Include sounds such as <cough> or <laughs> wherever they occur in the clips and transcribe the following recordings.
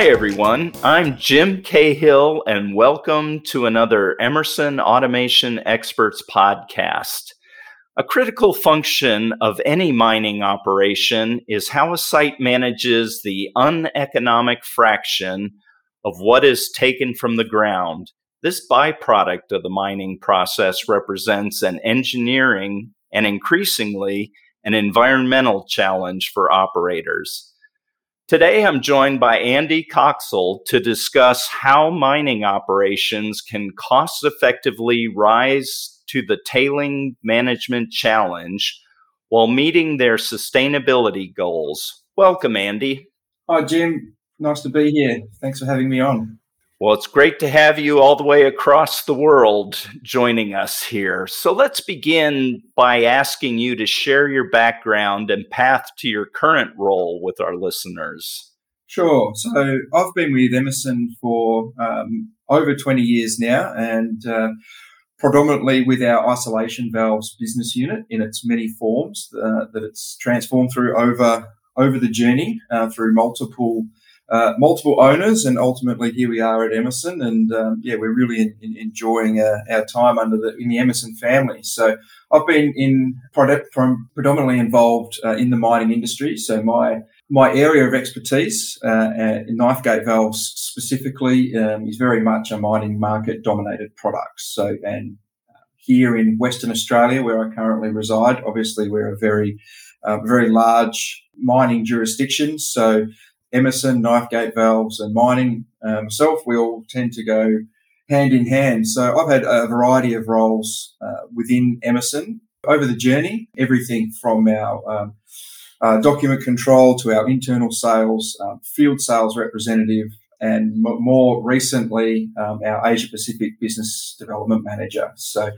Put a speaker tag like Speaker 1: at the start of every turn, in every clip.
Speaker 1: Hi, everyone. I'm Jim Cahill, and welcome to another Emerson Automation Experts podcast. A critical function of any mining operation is how a site manages the uneconomic fraction of what is taken from the ground. This byproduct of the mining process represents an engineering and increasingly an environmental challenge for operators. Today, I'm joined by Andy Coxell to discuss how mining operations can cost effectively rise to the tailing management challenge while meeting their sustainability goals. Welcome, Andy.
Speaker 2: Hi, Jim. Nice to be here. Thanks for having me on.
Speaker 1: Well, it's great to have you all the way across the world joining us here. So let's begin by asking you to share your background and path to your current role with our listeners.
Speaker 2: Sure. So I've been with Emerson for um, over 20 years now and uh, predominantly with our isolation valves business unit in its many forms uh, that it's transformed through over, over the journey uh, through multiple uh, multiple owners, and ultimately here we are at Emerson, and um, yeah, we're really in, in enjoying uh, our time under the in the Emerson family. So I've been in product from predominantly involved uh, in the mining industry. So my my area of expertise uh, uh, in knife gate valves specifically um, is very much a mining market dominated product. So and here in Western Australia, where I currently reside, obviously we're a very very large mining jurisdiction. So Emerson, knife gate valves, and mining uh, myself, we all tend to go hand in hand. So I've had a variety of roles uh, within Emerson over the journey, everything from our um, uh, document control to our internal sales, um, field sales representative, and m- more recently, um, our Asia Pacific business development manager. So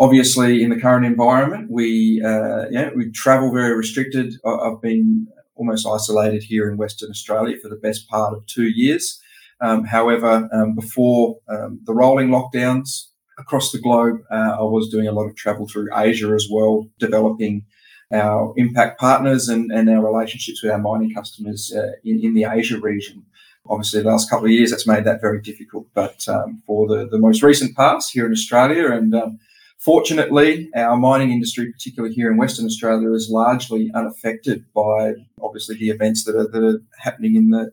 Speaker 2: obviously in the current environment, we uh, yeah we travel very restricted. I've been almost isolated here in Western Australia for the best part of two years. Um, however, um, before um, the rolling lockdowns across the globe, uh, I was doing a lot of travel through Asia as well, developing our impact partners and, and our relationships with our mining customers uh, in, in the Asia region. Obviously, the last couple of years, that's made that very difficult. But um, for the, the most recent past here in Australia and um, Fortunately, our mining industry, particularly here in Western Australia, is largely unaffected by obviously the events that are, that are happening in the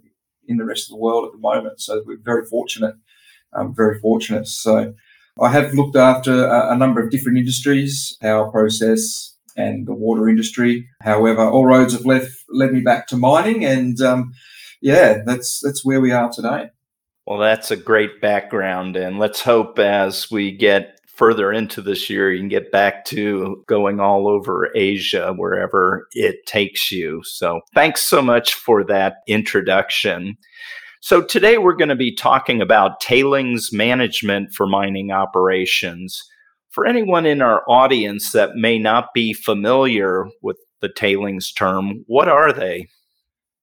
Speaker 2: in the rest of the world at the moment. So we're very fortunate, um, very fortunate. So I have looked after a, a, number of different industries, power process and the water industry. However, all roads have led led me back to mining, and um, yeah, that's that's where we are today.
Speaker 1: Well, that's a great background, and let's hope as we get further into this year, you can get back to going all over Asia, wherever it takes you. So, thanks so much for that introduction. So, today we're going to be talking about tailings management for mining operations. For anyone in our audience that may not be familiar with the tailings term, what are they?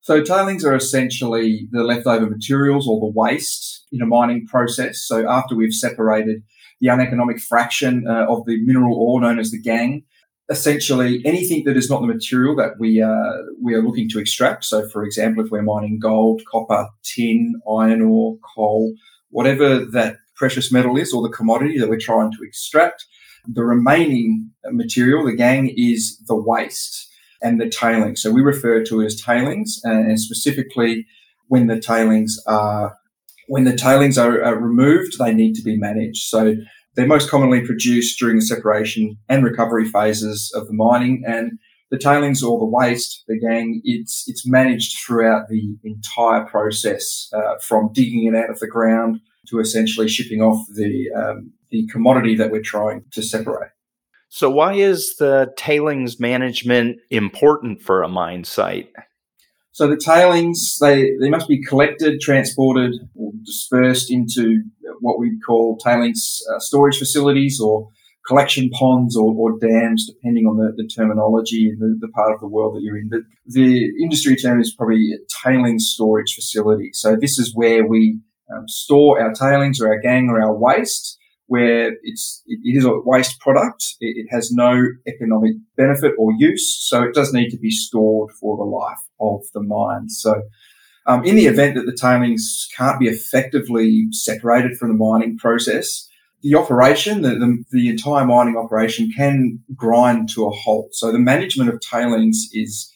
Speaker 2: So, tailings are essentially the leftover materials or the waste in a mining process. So, after we've separated the uneconomic fraction uh, of the mineral ore known as the gangue. Essentially, anything that is not the material that we uh, we are looking to extract. So, for example, if we're mining gold, copper, tin, iron ore, coal, whatever that precious metal is or the commodity that we're trying to extract, the remaining material, the gangue, is the waste and the tailings. So we refer to it as tailings, and specifically when the tailings are when the tailings are, are removed, they need to be managed. So they're most commonly produced during the separation and recovery phases of the mining and the tailings or the waste, the gangue, it's it's managed throughout the entire process, uh, from digging it out of the ground to essentially shipping off the um, the commodity that we're trying to separate.
Speaker 1: So, why is the tailings management important for a mine site?
Speaker 2: So the tailings, they, they must be collected, transported, or dispersed into what we'd call tailings uh, storage facilities or collection ponds or, or dams, depending on the, the terminology in the, the, part of the world that you're in. But the industry term is probably a tailings storage facility. So this is where we um, store our tailings or our gangue or our waste where it's it is a waste product. It, has no economic benefit or use, so it does need to be stored for the life of the mine. So Um, in the event that the tailings can't be effectively separated from the mining process, the operation, the, the, the, entire mining operation can grind to a halt. So the management of tailings is,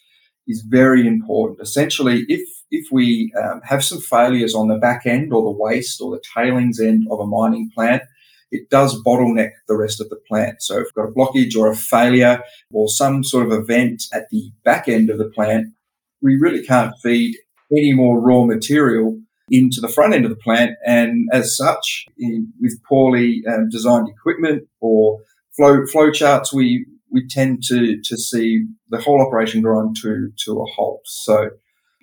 Speaker 2: is very important. Essentially, if, if we um, have some failures on the back end or the waste or the tailings end of a mining plant, it does bottleneck the rest of the plant. So if we've got a blockage or a failure or some sort of event at the back end of the plant, we really can't feed any more raw material into the front end of the plant. And as such, in, with poorly um, designed equipment or flow flow charts, we we tend to to see the whole operation grind to to a halt. So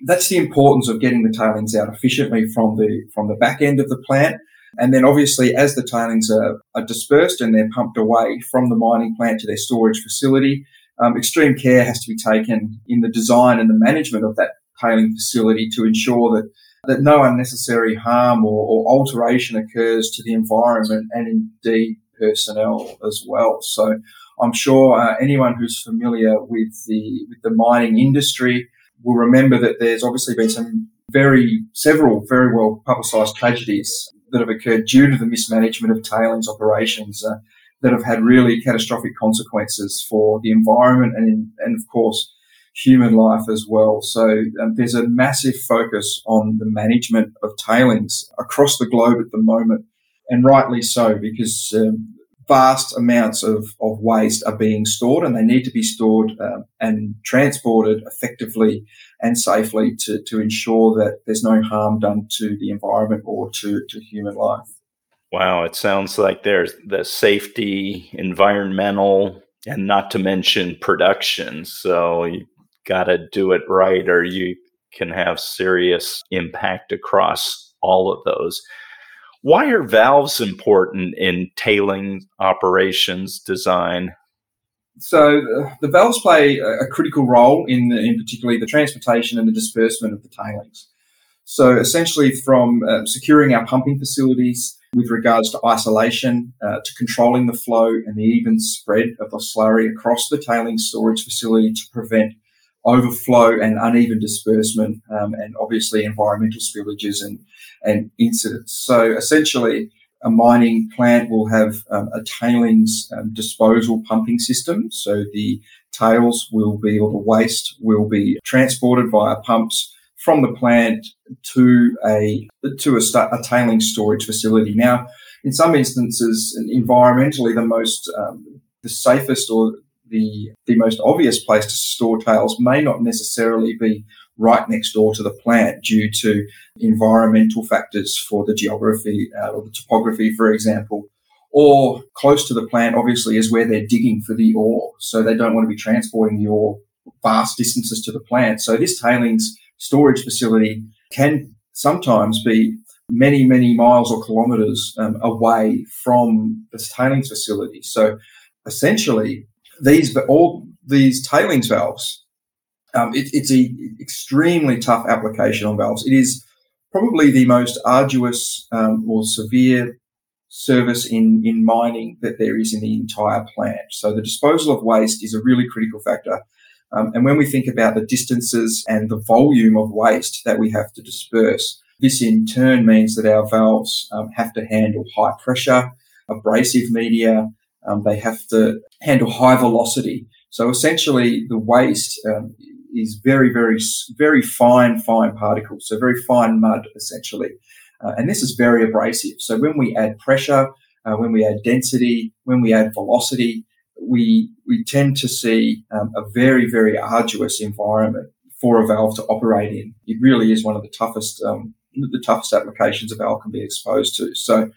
Speaker 2: that's the importance of getting the tailings out efficiently from the from the back end of the plant. And then obviously as the tailings are, are dispersed and they're pumped away from the mining plant to their storage facility, um, extreme care has to be taken in the design and the management of that tailing facility to ensure that that no unnecessary harm or, or alteration occurs to the environment and indeed personnel as well. So I'm sure uh, anyone who's familiar with the with the mining industry will remember that there's obviously been some very several very well publicised tragedies that have occurred due to the mismanagement of tailings operations uh, that have had really catastrophic consequences for the environment and, and of course human life as well. So um, there's a massive focus on the management of tailings across the globe at the moment, and rightly so because um, vast amounts of, of waste are being stored and they need to be stored um, and transported effectively and safely to, to ensure that there's no harm done to the environment or to, to human life.
Speaker 1: Wow, it sounds like there's the safety, environmental, and not to mention production. So you got to do it right or you can have serious impact across all of those. Why are valves important in tailing operations design?
Speaker 2: So uh, the valves play a, critical role in, the, in particularly the transportation and the disbursement of the tailings. So essentially, from uh, securing our pumping facilities with regards to isolation, uh, to controlling the flow and the even spread of the slurry across the tailings storage facility to prevent overflow and uneven disbursement, um, and obviously environmental spillages and, and incidents. So essentially, a mining plant will have um, a tailings um, disposal pumping system. So the tails will be, or the waste will be transported via pumps from the plant to a to a, a tailing storage facility. Now, in some instances, environmentally, the most um, the safest or the, the most obvious place to store tails may not necessarily be right next door to the plant due to environmental factors for the geography uh, or the topography, for example. Or close to the plant, obviously, is where they're digging for the ore. So they don't want to be transporting the ore vast distances to the plant. So this tailings storage facility can sometimes be many, many miles or kilometers um, away from this tailings facility. So essentially, these all these tailings valves, um, it, it's an extremely tough application on valves. It is probably the most arduous um, or severe service in, in mining that there is in the entire plant. So the disposal of waste is a really critical factor. Um, and when we think about the distances and the volume of waste that we have to disperse, this in turn means that our valves um, have to handle high pressure, abrasive media, um, they have to handle high velocity. So essentially, the waste um, is very, very, very fine, fine particles. So very fine mud, essentially. Uh, and this is very abrasive. So when we add pressure, uh, when we add density, when we add velocity, we we tend to see um, a very, very arduous environment for a valve to operate in. It really is one of the toughest um, the toughest applications a valve can be exposed to. So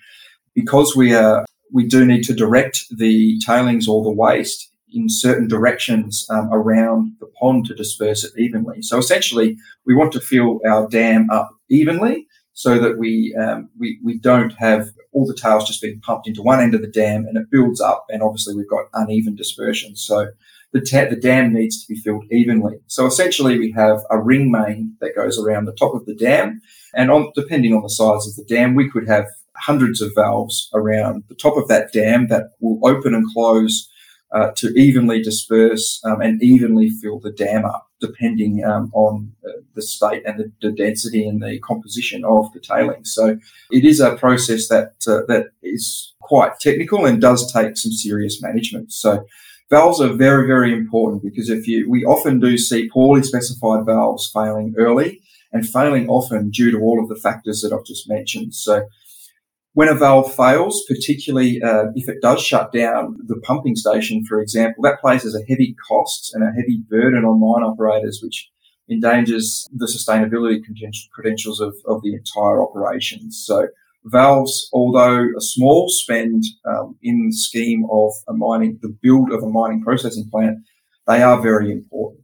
Speaker 2: because we are we do need to direct the tailings or the waste in certain directions um, around the pond to disperse it evenly. So essentially, we want to fill our dam up evenly so that we um, we we don't have all the tails just being pumped into one end of the dam and it builds up, and obviously we've got uneven dispersion. So the, ta- the dam needs to be filled evenly. So essentially, we have a ring main that goes around the top of the dam, and on, depending on the size of the dam, we could have hundreds of valves around the top of that dam that will open and close uh, to evenly disperse um, and evenly fill the dam up. depending um, on the state and the, the, density and the composition of the tailings. So it is a process that uh, that is quite technical and does take some serious management. So valves are very very important because if you we often do see poorly specified valves failing early and failing often due to all of the factors that I've just mentioned. So when a valve fails, particularly uh, if it does shut down the pumping station, for example, that places a heavy cost and a heavy burden on mine operators, which endangers the sustainability credentials of, of the entire operation. So valves, although a small spend um, in the scheme of a mining, the build of a mining processing plant, they are very important.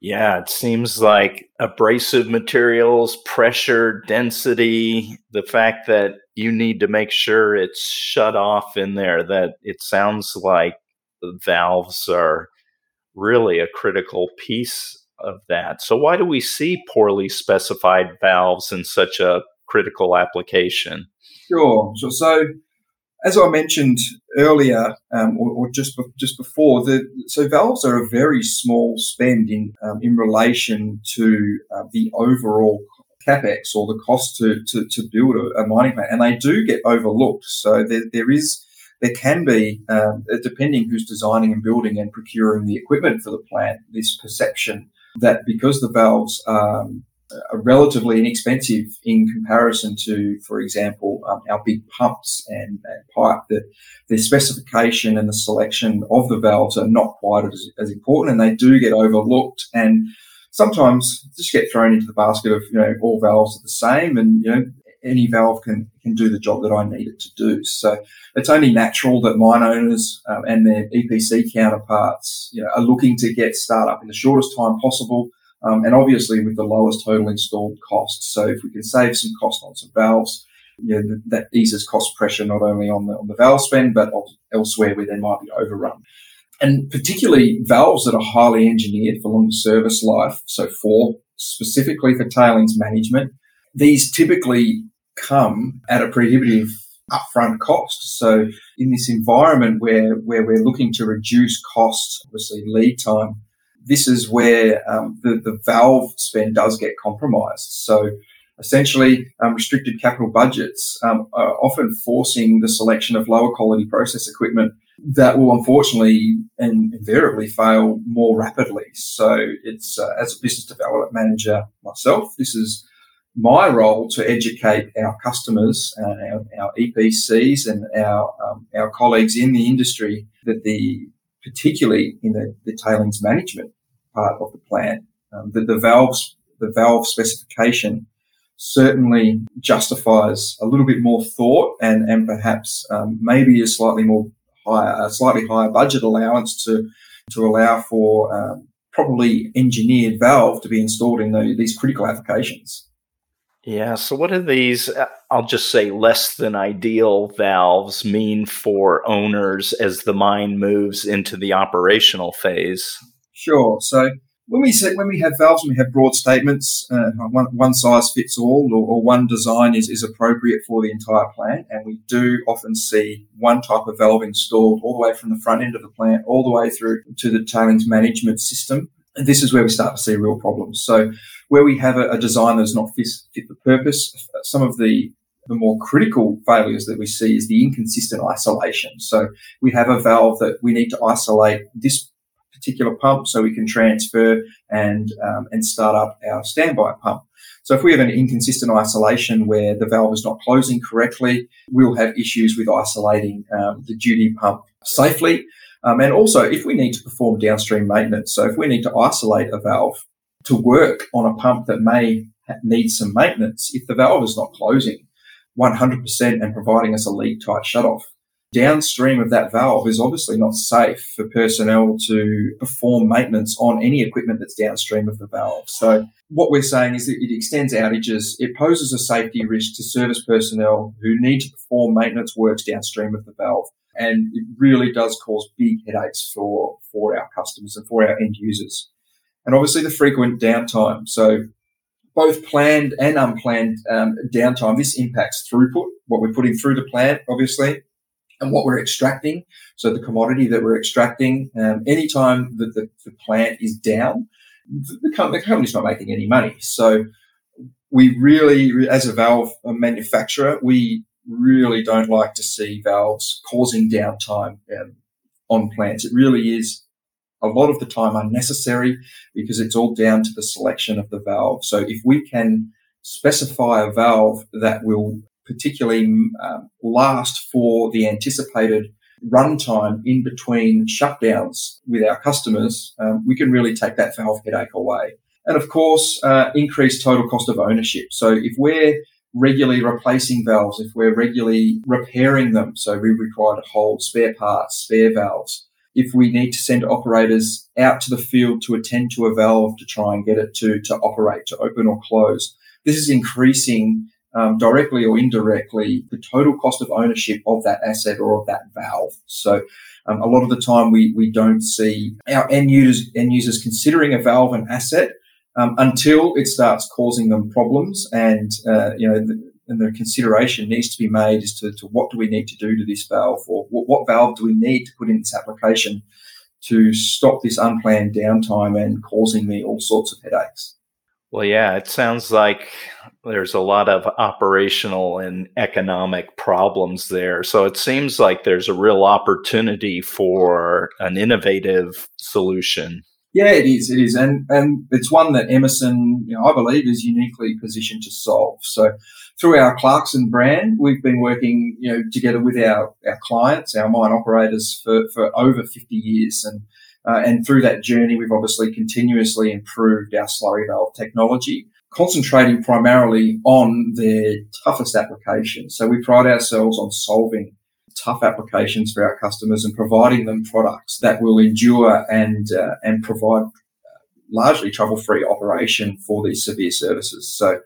Speaker 1: Yeah, it seems like abrasive materials, pressure, density, the fact that you need to make sure it's shut off in there, that it sounds like valves are really a critical piece of that. So, why do we see poorly specified valves in such a critical application?
Speaker 2: Sure. So, so as I mentioned earlier, um, or, or, just just before, the, so valves are a very small spend in um, in relation to uh, the overall capex or the cost to to, to build a, a, mining plant, and they do get overlooked. So there, there is there can be, um, depending who's designing and building and procuring the equipment for the plant, this perception that because the valves um, relatively inexpensive in comparison to, for example, um, our big pumps and, and pipe. That the specification and the selection of the valves are not quite as, as, important, and they do get overlooked and sometimes just get thrown into the basket of you know all valves are the same, and you know any valve can can do the job that I need it to do. So it's only natural that mine owners um, and their EPC counterparts you know, are looking to get startup in the shortest time possible um, and obviously with the lowest total installed cost. So if we can save some cost on some valves, you know, that eases cost pressure not only on the on the valve spend but elsewhere where they might be overrun. And particularly valves that are highly engineered for longer service life. So for specifically for tailings management, these typically come at a prohibitive upfront cost. So in this environment where, where we're looking to reduce costs, obviously lead time, this is where um, the, the valve spend does get compromised. So essentially, um, restricted capital budgets um, are often forcing the selection of lower quality process equipment that will unfortunately and invariably fail more rapidly. So it's uh, as a business development manager myself, this is my role to educate our customers, uh, our, our, EPCs, and our um, our colleagues in the industry that the particularly in the, the tailings management part of the plant. Um, the, the valves, the valve specification certainly justifies a little bit more thought and, and perhaps um, maybe a slightly more higher, a slightly higher budget allowance to, to allow for um, properly engineered valve to be installed in the, these critical applications.
Speaker 1: Yeah. So, what do these, uh, I'll just say, less than ideal valves mean for owners as the mine moves into the operational phase?
Speaker 2: Sure. So when we say, when we have valves and we have broad statements, uh, one, one size fits all or, or, one design is, is appropriate for the entire plant. And we do often see one type of valve installed all the way from the front end of the plant all the way through to the tailings management system. And this is where we start to see real problems. So where we have a, a design that's not fit, fit the purpose, some of the the more critical failures that we see is the inconsistent isolation. So we have a valve that we need to isolate this particular pump so we can transfer and, um, and start up our standby pump. So if we have an inconsistent isolation where the valve is not closing correctly, we'll have issues with isolating um, the duty pump safely. Um, and also, if we need to perform downstream maintenance, so if we need to isolate a valve to work on a pump that may need some maintenance, if the valve is not closing 100% and providing us a leak tight shutoff, downstream of that valve is obviously not safe for personnel to perform maintenance on any equipment that's downstream of the valve. So what we're saying is that it extends outages. It poses a safety risk to service personnel who need to perform maintenance works downstream of the valve. And it really does cause big headaches for, for our customers and for our end users. And obviously the frequent downtime. So both planned and unplanned um, downtime, this impacts throughput, what we're putting through the plant, obviously, and what we're extracting. So the commodity that we're extracting, um, anytime that the, the, plant is down, the, company, the company's not making any money. So we really, as a valve manufacturer, we really don't like to see valves causing downtime um, on plants. It really is a lot of the time unnecessary because it's all down to the selection of the valve. So if we can specify a valve that will particularly um, last for the anticipated runtime in between shutdowns with our customers, um, we can really take that valve headache away. And of course, uh, increase total cost of ownership. So if we're regularly replacing valves, if we're regularly repairing them, so we require to hold spare parts, spare valves, if we need to send operators out to the field to attend to a valve to try and get it to, to operate, to open or close, this is increasing um, directly or indirectly the total cost of ownership of that asset or of that valve. So um, a lot of the time we, we don't see our end users, end users considering a valve an asset um, until it starts causing them problems and, uh, you know, the, and the consideration needs to be made as to, to what do we need to do to this valve or what, what valve do we need to put in this application to stop this unplanned downtime and causing me all sorts of headaches.
Speaker 1: Well, yeah, it sounds like there's a lot of operational and economic problems there. So it seems like there's a real opportunity for an innovative solution.
Speaker 2: Yeah, it is. It is, and and it's one that Emerson, you know, I believe, is uniquely positioned to solve. So, through our Clarkson brand, we've been working, you know, together with our our clients, our mine operators, for for over fifty years, and uh, and through that journey, we've obviously continuously improved our slurry valve technology, concentrating primarily on their toughest applications. So we pride ourselves on solving tough applications for our customers and providing them products that will endure and uh, and provide uh, largely trouble-free operation for these severe services. So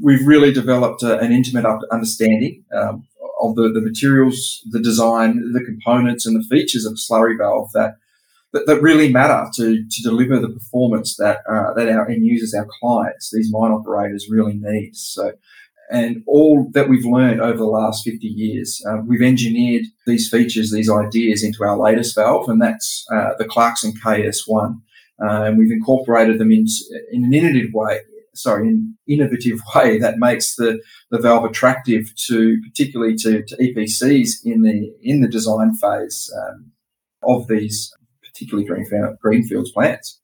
Speaker 2: we've really developed uh, an intimate understanding um, of the, the materials, the design, the components, and the features of a slurry valve that that, that really matter to, to deliver the performance that, uh, that our end users, our clients, these mine operators really need. So, and all that we've learned over the last 50 years, uh, we've engineered these features, these ideas into our latest valve, and that's uh, the Clarkson KS1. Uh, and we've incorporated them in, in an innovative way, sorry, an innovative <laughs> way that makes the, the valve attractive to particularly to, to EPCs in the in the design phase um, of these particularly greenfield, greenfields plants.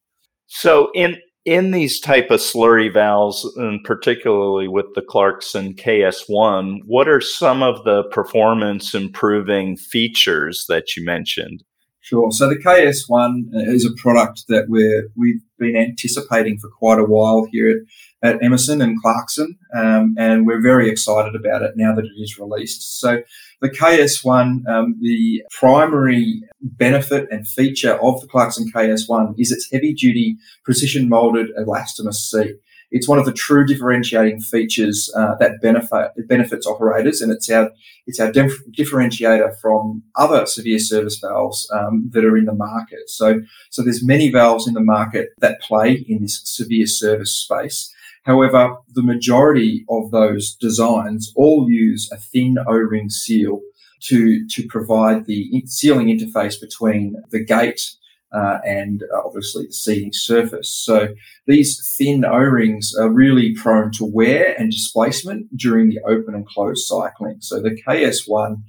Speaker 1: So in in these type of slurry valves, and particularly with the Clarkson KS1, what are some of the performance improving features that you mentioned?
Speaker 2: Sure. So the KS1 is a product that we're, we've been anticipating for quite a while here at, Emerson and Clarkson, um, and we're very excited about it now that it is released. So the KS1, um, the primary benefit and feature of the Clarkson KS1 is its heavy duty precision molded elastomer seat. It's one of the true differentiating features uh, that benefit benefits operators, and it's our it's our dif- differentiator from other severe service valves um, that are in the market. So, so there's many valves in the market that play in this severe service space. However, the majority of those designs all use a thin O-ring seal to, to provide the sealing interface between the gate uh, and uh, obviously the seating surface. So these thin O-rings are really prone to wear and displacement during the open and closed cycling. So the KS1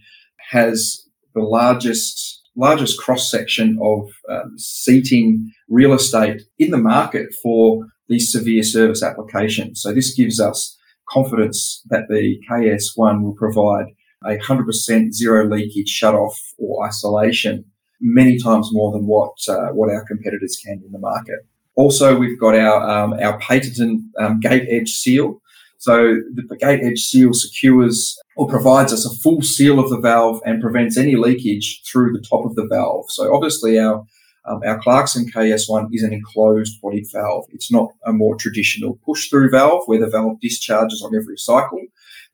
Speaker 2: has the largest largest cross section of um, seating real estate in the market for these severe service applications. So this gives us confidence that the KS1 will provide a 100% zero leakage shut-off or isolation many times more than what uh, what our competitors can in the market. Also, we've got our um, our patented um, gate edge seal. So the gate edge seal secures or provides us a full seal of the valve and prevents any leakage through the top of the valve. So obviously our um, our Clarkson KS1 is an enclosed body valve. It's not a more traditional push through valve where the valve discharges on every cycle.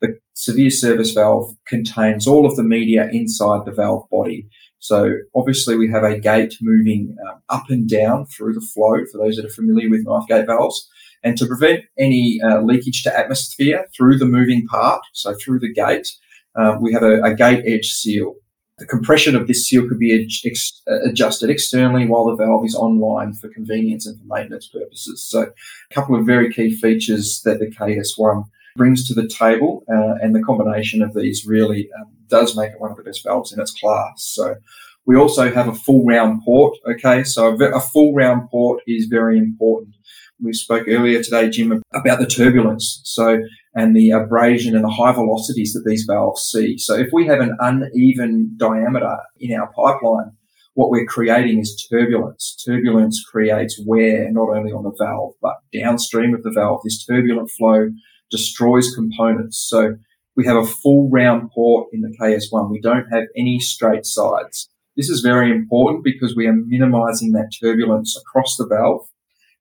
Speaker 2: The severe service valve contains all of the media inside the valve body. So obviously we have a gate moving um, up and down through the flow for those that are familiar with knife gate valves. And to prevent any uh, leakage to atmosphere through the moving part, so through the gate, um, we have a, a, gate edge seal. The compression of this seal could be ex- adjusted externally while the valve is online for convenience and for maintenance purposes. So, a couple of very key features that the KS1 brings to the table, uh, and the combination of these really um, does make it one of the best valves in its class. So, we also have a full round port. Okay, so a full round port is very important. We spoke earlier today, Jim, about the turbulence. So, and the abrasion and the high velocities that these valves see. So, if we have an uneven diameter in our pipeline, what we're creating is turbulence. Turbulence creates wear not only on the valve, but downstream of the valve. This turbulent flow destroys components. So, we have a full round port in the KS1. We don't have any straight sides. This is very important because we are minimizing that turbulence across the valve.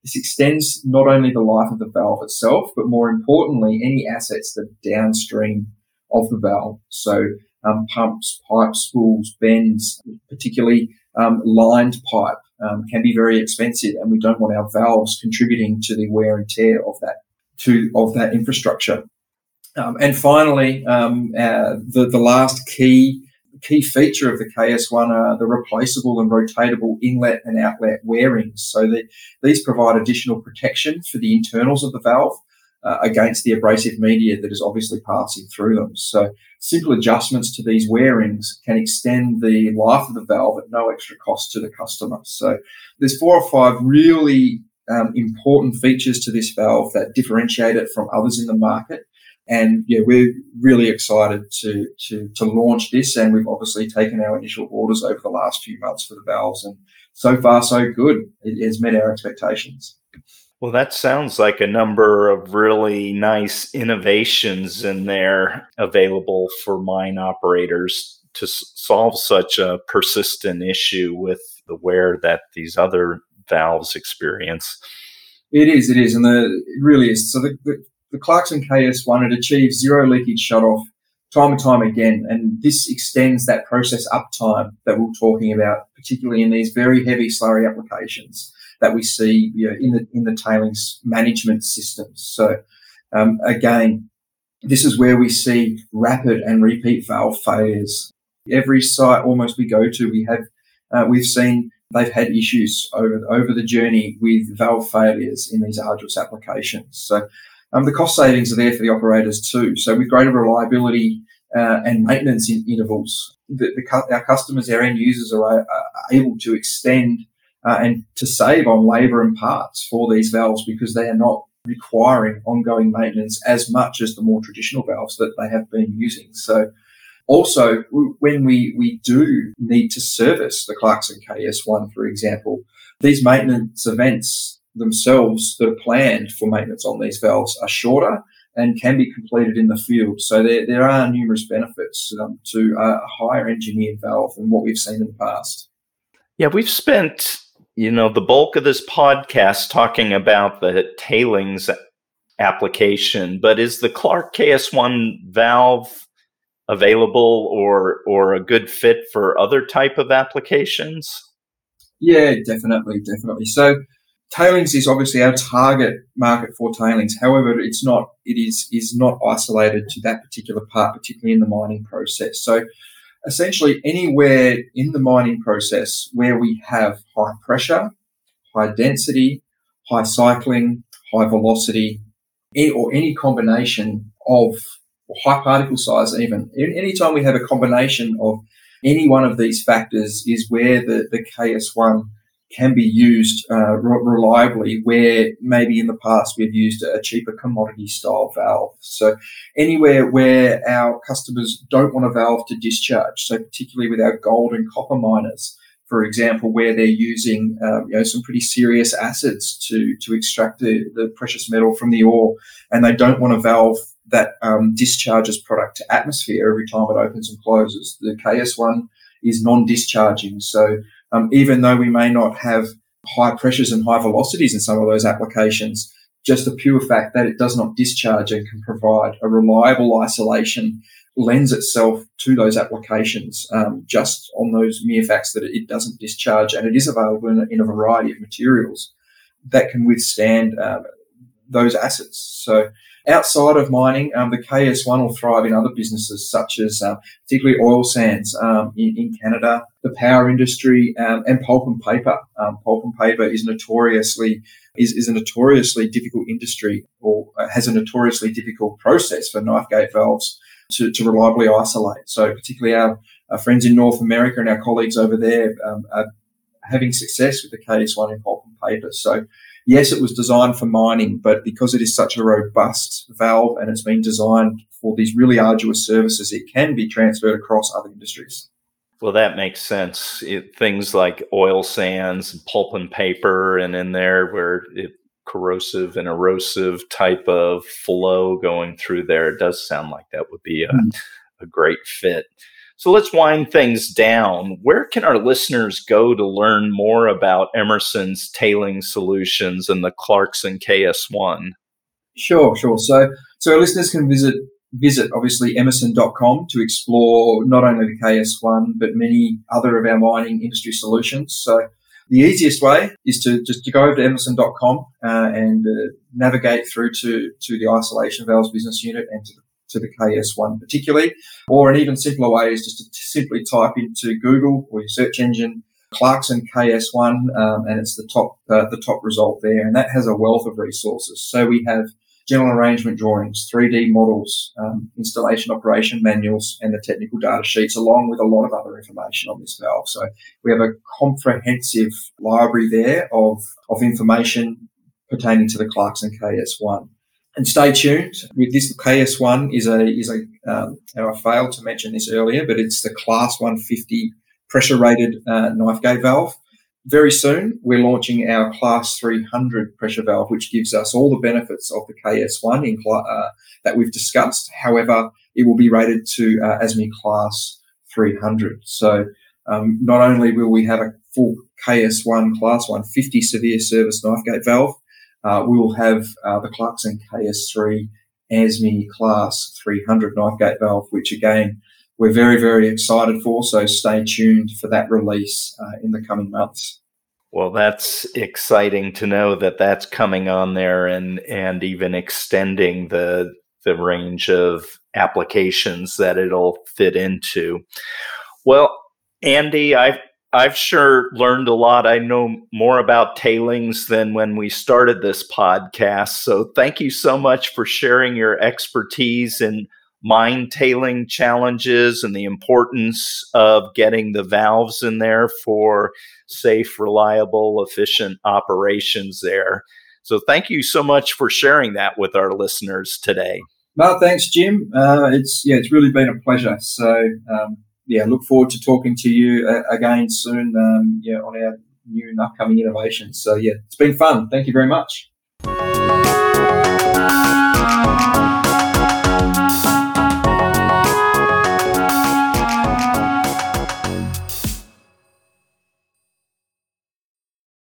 Speaker 2: This extends not only the life of the valve itself, but more importantly, any assets that are downstream of the valve. So um, pumps, pipes, spools, bends, particularly um, lined pipe, um, can be very expensive, and we don't want our valves contributing to the wear and tear of that to of that infrastructure. Um, and finally, um, uh, the the last key key feature of the KS1 are the replaceable and rotatable inlet and outlet wear rings. So that these provide additional protection for the internals of the valve uh, against the abrasive media that is obviously passing through them. So simple adjustments to these wear rings can extend the life of the valve at no extra cost to the customer. So there's four or five really um, important features to this valve that differentiate it from others in the market. And yeah, we're really excited to, to, to launch this. And we've obviously taken our initial orders over the last few months for the valves. And so far, so good. It has met our expectations.
Speaker 1: Well, that sounds like a number of really nice innovations in there available for mine operators to s- solve such a persistent issue with the wear that these other valves experience.
Speaker 2: It is, it is, and the, it really is. So the, the, the Clarkson KS1, it achieves zero leakage shutoff time and time again. And this extends that process uptime that we're talking about, particularly in these very heavy slurry applications that we see you know, in the in the tailings management systems. So um, again, this is where we see rapid and repeat valve failures. Every site almost we go to, we have uh, we've seen they've had issues over over the journey with valve failures in these arduous applications. So um, the cost savings are there for the operators too. So with greater reliability uh, and maintenance in intervals, the, the, our customers, our end users are, are able to extend uh, and to save on labour and parts for these valves because they are not requiring ongoing maintenance as much as the more traditional valves that they have been using. So also, when we, we do need to service the Clarkson KS1, for example, these maintenance events themselves that are planned for maintenance on these valves are shorter and can be completed in the field. So there, there are numerous benefits um, to a higher engineered valve than what we've seen in the past.
Speaker 1: Yeah, we've spent you know the bulk of this podcast talking about the tailings application, but is the Clark KS1 valve available or or a good fit for other type of applications?
Speaker 2: Yeah, definitely, definitely. So tailings is obviously our target market for tailings. However, it's not. It is is not isolated to that particular part, particularly in the mining process. So, essentially, anywhere in the mining process where we have high pressure, high density, high cycling, high velocity, or any combination of high particle size, even anytime we have a combination of any one of these factors, is where the the KS1 can be used uh, re- reliably where maybe in the past we've used a cheaper commodity style valve. So anywhere where our customers don't want a valve to discharge, so particularly with our gold and copper miners, for example, where they're using um, you know some pretty serious acids to to extract the, the precious metal from the ore, and they don't want a valve that um, discharges product to atmosphere every time it opens and closes. The KS1 is non-discharging, so um, even though we may not have high pressures and high velocities in some of those applications, just the pure fact that it does not discharge and can provide a reliable isolation lends itself to those applications um, just on those mere facts that it doesn't discharge and it is available in a, in a variety of materials that can withstand uh, those assets. So outside of mining, um, the KS1 will thrive in other businesses such as uh, particularly oil sands um, in, in, Canada, the power industry, um, and pulp and paper. Um, pulp and paper is notoriously is, is a notoriously difficult industry or uh, has a notoriously difficult process for knife gate valves to, to reliably isolate. So particularly our, our, friends in North America and our colleagues over there um, are having success with the KS1 in pulp and paper. So yes, it was designed for mining, but because it is such a robust valve and it's been designed for these really arduous services, it can be transferred across other industries.
Speaker 1: Well, that makes sense. It, things like oil sands, and pulp and paper, and in there where it corrosive and erosive type of flow going through there, it does sound like that would be a, mm. a great fit. So let's wind things down. Where can our listeners go to learn more about Emerson's tailing solutions and the Clarkson KS1?
Speaker 2: Sure, sure. So, so our listeners can visit visit obviously emerson.com to explore not only the KS1 but many other of our mining industry solutions. So the easiest way is to just to go over to emerson.com uh, and uh, navigate through to, to the isolation valves business unit and to the to the KS1 particularly. Or an even simpler way is just to simply type into Google or your search engine Clarkson KS1, um, and it's the top uh, the top result there, and that has a wealth of resources. So we have general arrangement drawings, 3D models, um, installation operation manuals, and the technical data sheets, along with a lot of other information on this valve. So we have a comprehensive library there of, of information pertaining to the Clarkson KS1. And stay tuned with this. KS1 is a is a. Um, and I failed to mention this earlier, but it's the Class 150 pressure rated uh, knife gate valve. Very soon, we're launching our Class 300 pressure valve, which gives us all the benefits of the KS1 in, uh, that we've discussed. However, it will be rated to uh, ASME Class 300. So um, not only will we have a full KS1 Class 150 severe service knife gate valve, uh, we will have uh, the Clarkson KS3 ASME Class 300 knife gate valve, which again, we're very, very excited for. So stay tuned for that release uh, in the coming months.
Speaker 1: Well, that's exciting to know that that's coming on there and, and even extending the, the range of applications that it'll fit into. Well, Andy, I've I've sure learned a lot. I know more about tailings than when we started this podcast. So thank you so much for sharing your expertise in mine tailing challenges and the importance of getting the valves in there for safe, reliable, efficient operations there. So thank you so much for sharing that with our listeners today.
Speaker 2: Well, thanks, Jim. Uh, it's yeah, it's really been a pleasure. So um, yeah, look forward to talking to you uh, again soon. Um, yeah, on our new and upcoming innovations. So yeah, it's been fun. Thank you very much.